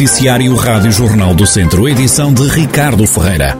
Noticiário Rádio Jornal do Centro, edição de Ricardo Ferreira.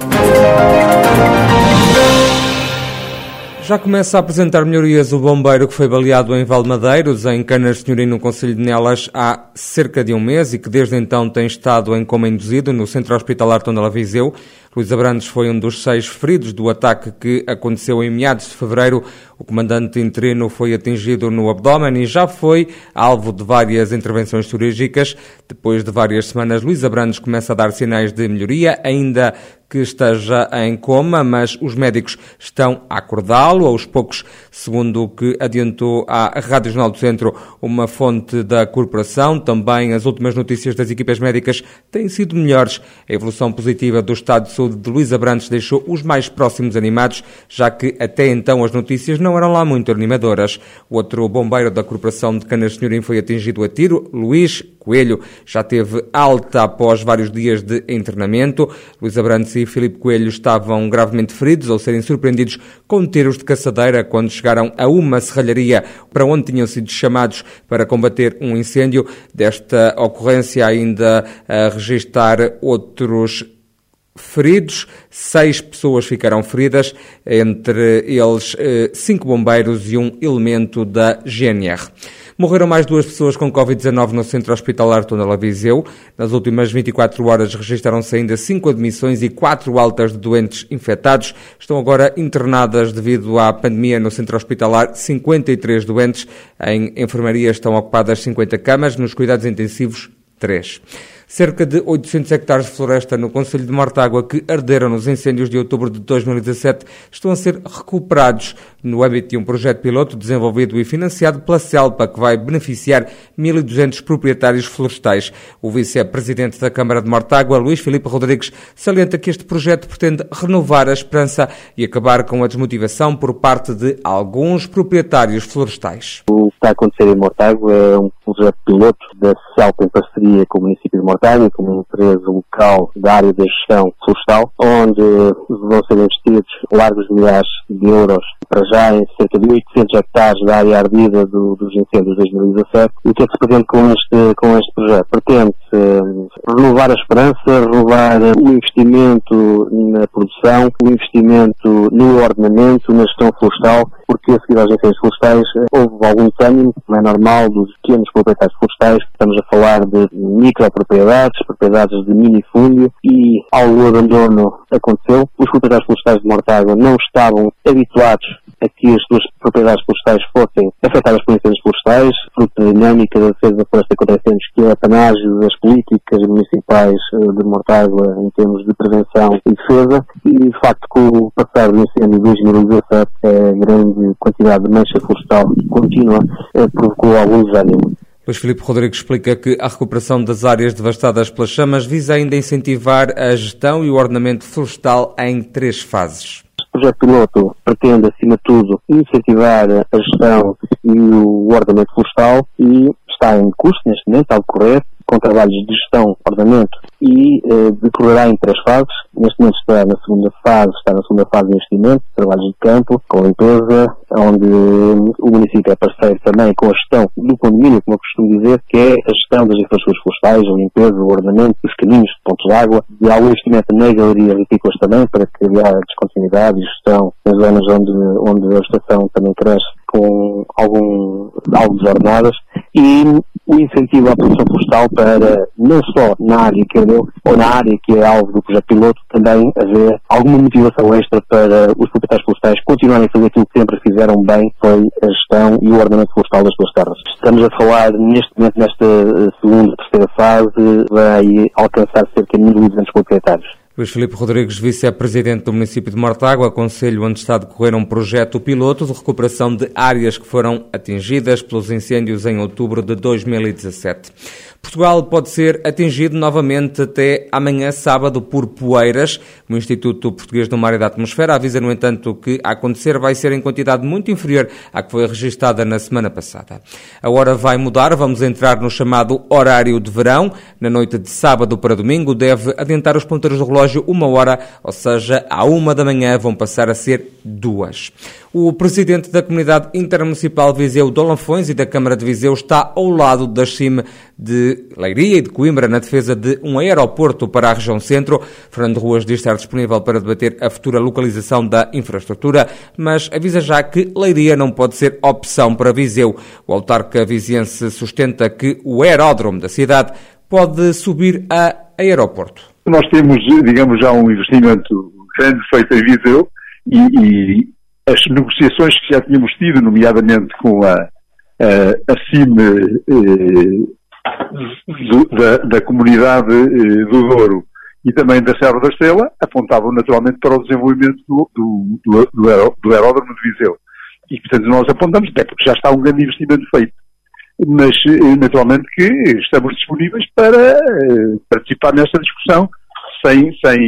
Já começa a apresentar melhorias o bombeiro que foi baleado em Valmadeiros, em Canas Senhorino, no Conselho de Nelas, há cerca de um mês e que desde então tem estado em coma induzido no Centro Hospitalar Tondela Viseu. Luís Abrantes foi um dos seis feridos do ataque que aconteceu em meados de fevereiro. O comandante interino foi atingido no abdômen e já foi alvo de várias intervenções cirúrgicas. Depois de várias semanas, Luís Abrantes começa a dar sinais de melhoria, ainda que esteja em coma, mas os médicos estão a acordá-lo aos poucos, segundo o que adiantou à Rádio Jornal do Centro uma fonte da corporação. Também as últimas notícias das equipas médicas têm sido melhores. A evolução positiva do estado de saúde de Luís Abrantes deixou os mais próximos animados, já que até então as notícias não eram lá muito animadoras. O outro bombeiro da Corporação de Canas Senhorim foi atingido a tiro, Luís Coelho, já teve alta após vários dias de internamento. Luís Abrantes e Filipe Coelho estavam gravemente feridos ao serem surpreendidos com tiros de caçadeira quando chegaram a uma serralharia para onde tinham sido chamados para combater um incêndio. Desta ocorrência ainda a registar outros feridos, seis pessoas ficaram feridas, entre eles eh, cinco bombeiros e um elemento da GNR. Morreram mais duas pessoas com Covid-19 no Centro Hospitalar Tondela Viseu. Nas últimas 24 horas registaram-se ainda cinco admissões e quatro altas de doentes infectados. Estão agora internadas devido à pandemia no Centro Hospitalar 53 doentes. Em enfermaria estão ocupadas 50 camas, nos cuidados intensivos 3. Cerca de 800 hectares de floresta no Conselho de Mortágua que arderam nos incêndios de outubro de 2017 estão a ser recuperados no âmbito de um projeto piloto desenvolvido e financiado pela CELPA que vai beneficiar 1.200 proprietários florestais. O vice-presidente da Câmara de Mortágua, Luís Filipe Rodrigues, salienta que este projeto pretende renovar a esperança e acabar com a desmotivação por parte de alguns proprietários florestais. Está a acontecer em Mortágua é um projeto piloto da CELPA em parceria com o município de Mortágua como uma empresa local da área da gestão florestal, onde vão ser investidos largos milhares de euros para já em cerca de 800 hectares da área ardida do, dos incêndios de 2017. E o que é que se pretende com este, com este projeto? Pretende-se renovar a esperança, renovar o investimento na produção, o investimento no ordenamento, na gestão florestal, porque a seguir aos incêndios florestais houve algum desânimo, como é normal, dos pequenos proprietários florestais. Estamos a falar de micropropriedades, propriedades de minifúndio e algo abandono aconteceu. Os proprietários florestais de Mortágua não estavam habituados a que as suas propriedades florestais fossem afetadas por incêndios florestais, fruto da dinâmica da defesa da floresta contra incêndios, que é apanágio das políticas municipais eh, de Mortágua em termos de prevenção e defesa, e de facto com o passar do incêndio de 2017, a grande quantidade de mancha florestal contínua eh, provocou algum desânimo. Luís Filipe Rodrigues explica que a recuperação das áreas devastadas pelas chamas visa ainda incentivar a gestão e o ordenamento florestal em três fases. Projeto piloto pretende, acima de tudo, incentivar a gestão e o ordenamento florestal e está em curso neste momento, a decorrer, com trabalhos de gestão, ordenamento e eh, decorrerá em três fases. Neste momento está na segunda fase, está na segunda fase de investimento, trabalhos de campo, com limpeza, onde o município é parceiro também com a gestão do condomínio, como eu costumo dizer, que é a gestão das infraestruturas florestais, a limpeza, o ordenamento dos caminhos, pontos de água, e algum investimento galeria vitícolas também, para criar descontinuidade e gestão nas zonas onde, onde a vegetação também cresce com algum, algo desordenadas, e o incentivo à produção florestal para, não só na área que eu ou na área que é alvo do projeto piloto, também haver alguma motivação extra para os proprietários florestais continuarem a fazer aquilo que sempre fizeram bem, foi a gestão e o ordenamento florestal das suas terras. Estamos a falar, neste momento, nesta segunda, terceira fase, vai alcançar cerca de 1.200 proprietários. Luís Filipe Rodrigues, vice-presidente do município de Mortágua, conselho onde está a decorrer um projeto piloto de recuperação de áreas que foram atingidas pelos incêndios em outubro de 2017. Portugal pode ser atingido novamente até amanhã, sábado, por poeiras. O Instituto Português do Mar e da Atmosfera avisa, no entanto, que a acontecer vai ser em quantidade muito inferior à que foi registada na semana passada. A hora vai mudar, vamos entrar no chamado horário de verão. Na noite de sábado para domingo, deve adiantar os ponteiros do relógio relógio uma hora, ou seja, à uma da manhã vão passar a ser duas. O presidente da Comunidade Intermunicipal Viseu de Olanfões e da Câmara de Viseu está ao lado da CIM de Leiria e de Coimbra na defesa de um aeroporto para a região centro. Fernando Ruas diz estar disponível para debater a futura localização da infraestrutura, mas avisa já que Leiria não pode ser opção para Viseu. O autarca viziense sustenta que o aeródromo da cidade pode subir a aeroporto. Nós temos, digamos, já um investimento grande feito em Viseu e, e as negociações que já tínhamos tido, nomeadamente com a, a, a CIM eh, da, da, comunidade eh, do Douro e também da Serra da Estrela, apontavam naturalmente para o desenvolvimento do, do, do, do, do aeródromo de Viseu. E, portanto, nós apontamos, até porque já está um grande investimento feito. Mas, eh, naturalmente, que estamos disponíveis para eh, participar nesta discussão sem, sem,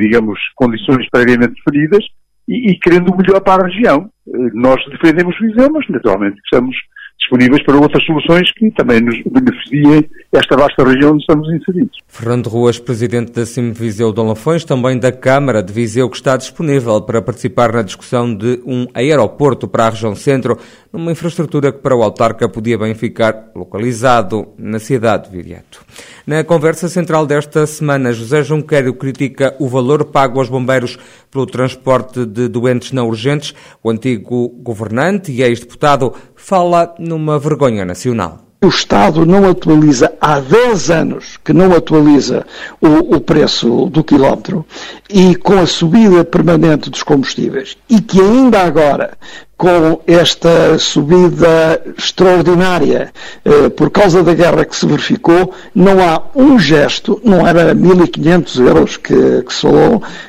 digamos, condições previamente definidas e, e, querendo o melhor para a região. Eh, nós defendemos Viseu, mas naturalmente estamos disponíveis para outras soluções que também nos beneficiem esta vasta região onde estamos inseridos. Fernando Ruas, presidente da CIM Viseu de Olafões, também da Câmara de Viseu, que está disponível para participar na discussão de um aeroporto para a região centro, numa infraestrutura que para o autarca podia bem ficar localizado na cidade de Viriato. Na conversa central desta semana, José Junqueiro critica o valor pago aos bombeiros pelo transporte de doentes não urgentes. O antigo governante e ex-deputado fala numa vergonha nacional. O Estado não atualiza há 10 anos que não atualiza o, o, preço do quilómetro e com a subida permanente dos combustíveis e que ainda agora com esta subida extraordinária eh, por causa da guerra que se verificou, não há um gesto, não era 1.500 euros que, que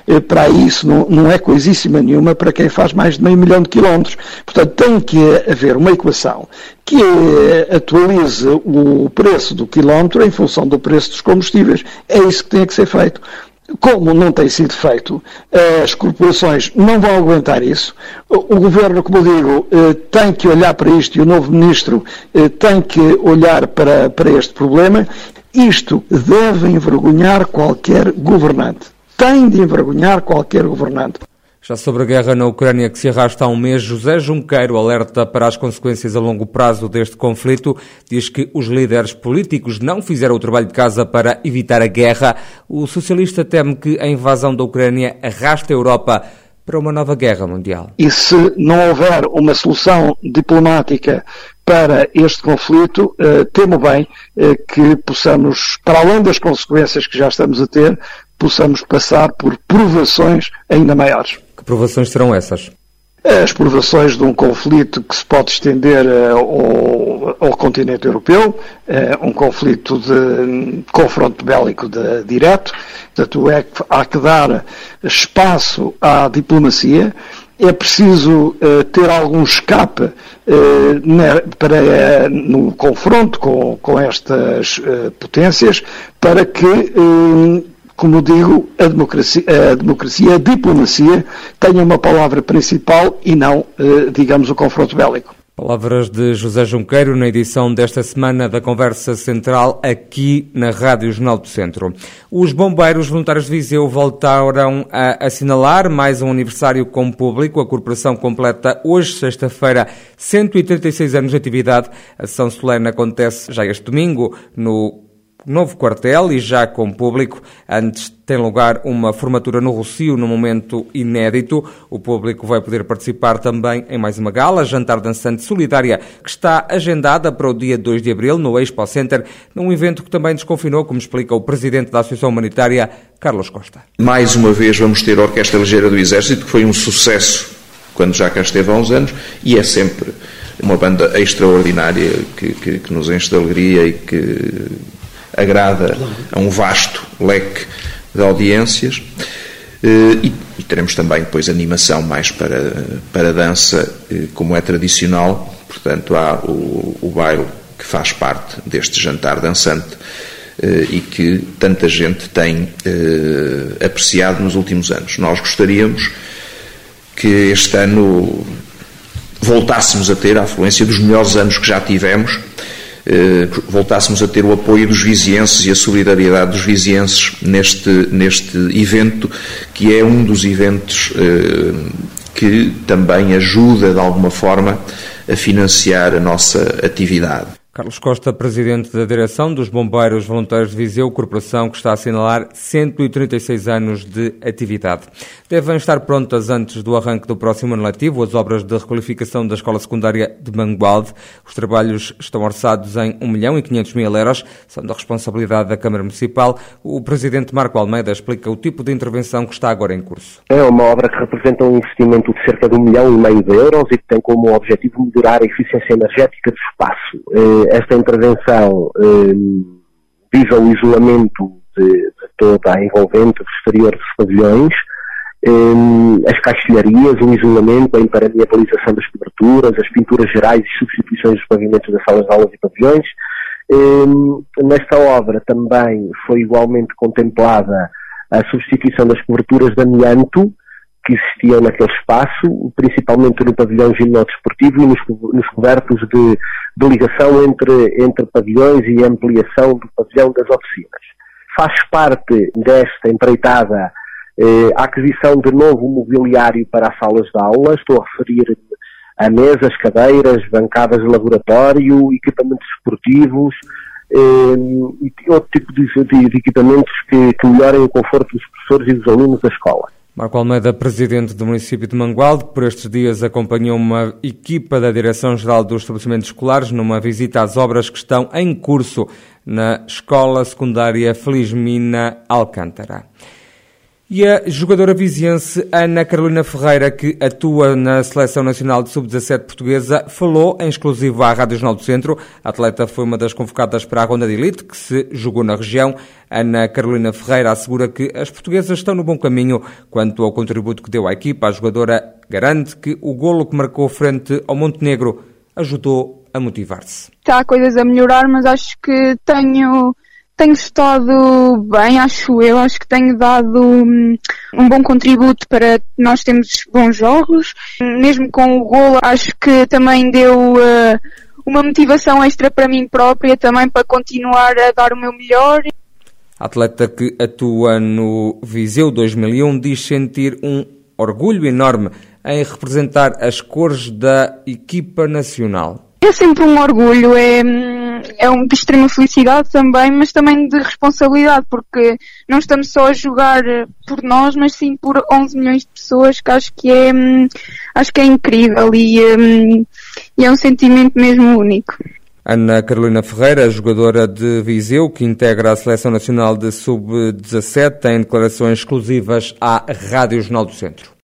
eh, para isso não, não é coisíssima nenhuma para quem faz mais de meio milhão de quilómetros. Portanto, tem que haver uma equação que eh, atualize o preço do quilómetro em função do preço dos combustíveis. É isso que tem que ser feito. Como não tem sido feito, as corporações não vão aguentar isso. O governo, como digo, eh, tem que olhar para isto e o novo ministro eh, tem que olhar para, para este problema. Isto deve envergonhar qualquer governante. Tem de envergonhar qualquer governante. Já sobre a guerra na Ucrânia que se arrasta há um mês, José Junqueiro alerta para as consequências a longo prazo deste conflito. Diz que os líderes políticos não fizeram o trabalho de casa para evitar a guerra. O socialista teme que a invasão da Ucrânia arraste a Europa para uma nova guerra mundial. E se não houver uma solução diplomática para este conflito, eh, temo bem eh, que possamos, para além das consequências que já estamos a ter, possamos passar por provações ainda maiores provações serão essas? As provações de um conflito que se pode estender eh, ao, ao continente europeu, eh, um conflito de confronto bélico de, direto, portanto é que há que dar espaço à diplomacia, é preciso uh, ter algum escape uh, na, para, uh, no confronto com, com estas potências para que como digo, a democracia, a democracia, a diplomacia tenha uma palavra principal e não, eh, digamos, o confronto bélico. Palavras de José Junqueiro na edição desta semana da Conversa Central aqui na Rádio Jornal do Centro. Os bombeiros voluntários de Viseu voltaram a assinalar mais um aniversário com o público. A corporação completa hoje, sexta-feira, 136 anos de atividade. A ação solene acontece já este domingo no novo quartel e já com público. Antes tem lugar uma formatura no Rocio, num momento inédito. O público vai poder participar também em mais uma gala, Jantar Dançante Solidária, que está agendada para o dia 2 de abril no Expo Center, num evento que também desconfinou, como explica o presidente da Associação Humanitária, Carlos Costa. Mais uma vez vamos ter a Orquestra Ligeira do Exército, que foi um sucesso quando já cá esteve há uns anos, e é sempre uma banda extraordinária que, que, que nos enche de alegria e que agrada a um vasto leque de audiências. Eh, e, e, teremos também depois animação mais para, para dança, eh, como é tradicional, portanto há o, o baile que faz parte deste jantar dançante eh, e que tanta gente tem apreciado nos últimos anos. Nós gostaríamos que este ano voltássemos a ter a afluência dos melhores anos que já tivemos eh, voltássemos a ter o apoio dos vizienses e a solidariedade dos vizienses neste, neste evento, que é um dos eventos eh, que também ajuda de alguma forma a financiar a nossa atividade. Carlos Costa, presidente da direção dos Bombeiros Voluntários de Viseu, corporação que está a assinalar 136 anos de atividade. Devem estar prontas antes do arranque do próximo ano letivo as obras de requalificação da escola secundária de Mangualde. Os trabalhos estão orçados em 1 milhão e 500 mil euros, são da responsabilidade da Câmara Municipal. O presidente Marco Almeida explica o tipo de intervenção que está agora em curso. É uma obra que representa um investimento de cerca de 1 milhão e meio de euros e que tem como objetivo melhorar a eficiência energética do espaço eh, esta intervenção um, visa o isolamento de, de, toda a envolvente do exterior dos pavilhões, um, as caixilharias, o isolamento, a impermeabilização das coberturas, as pinturas gerais e substituições dos pavimentos das salas de aulas e pavilhões. Um, nesta obra também foi igualmente contemplada a substituição das coberturas de amianto, que existiam naquele espaço, principalmente no pavilhão gimnodesportivo e nos, nos cobertos de, de, ligação entre, entre pavilhões e ampliação do pavilhão das oficinas. Faz parte desta empreitada eh, a aquisição de novo mobiliário para as salas de aula, estou a referir a mesas, cadeiras, bancadas de laboratório, equipamentos esportivos, eh, e outro tipo de, de, de equipamentos que, que melhorem o conforto dos professores e dos alunos da escola. Marco Almeida, presidente do município de Mangualde, por estes dias acompanhou uma equipa da Direção-Geral dos Estabelecimentos Escolares numa visita às obras que estão em curso na Escola Secundária Felizmina Alcântara. E a jogadora viziense Ana Carolina Ferreira, que atua na Seleção Nacional de Sub-17 portuguesa, falou em exclusivo à Rádio Jornal do Centro. A atleta foi uma das convocadas para a ronda de elite, que se jogou na região. Ana Carolina Ferreira assegura que as portuguesas estão no bom caminho quanto ao contributo que deu à equipa. A jogadora garante que o golo que marcou frente ao Montenegro ajudou a motivar-se. Há coisas a melhorar, mas acho que tenho tenho estado bem, acho eu. Acho que tenho dado um, um bom contributo para nós termos bons jogos. Mesmo com o golo, acho que também deu uh, uma motivação extra para mim própria também para continuar a dar o meu melhor. A atleta que atua no Viseu 2001 diz sentir um orgulho enorme em representar as cores da equipa nacional. É sempre um orgulho, é, é um de extrema felicidade também, mas também de responsabilidade, porque não estamos só a jogar por nós, mas sim por 11 milhões de pessoas, que acho que é, acho que é incrível e, e é um sentimento mesmo único. Ana Carolina Ferreira, jogadora de Viseu, que integra a Seleção Nacional de Sub-17, tem declarações exclusivas à Rádio Jornal do Centro.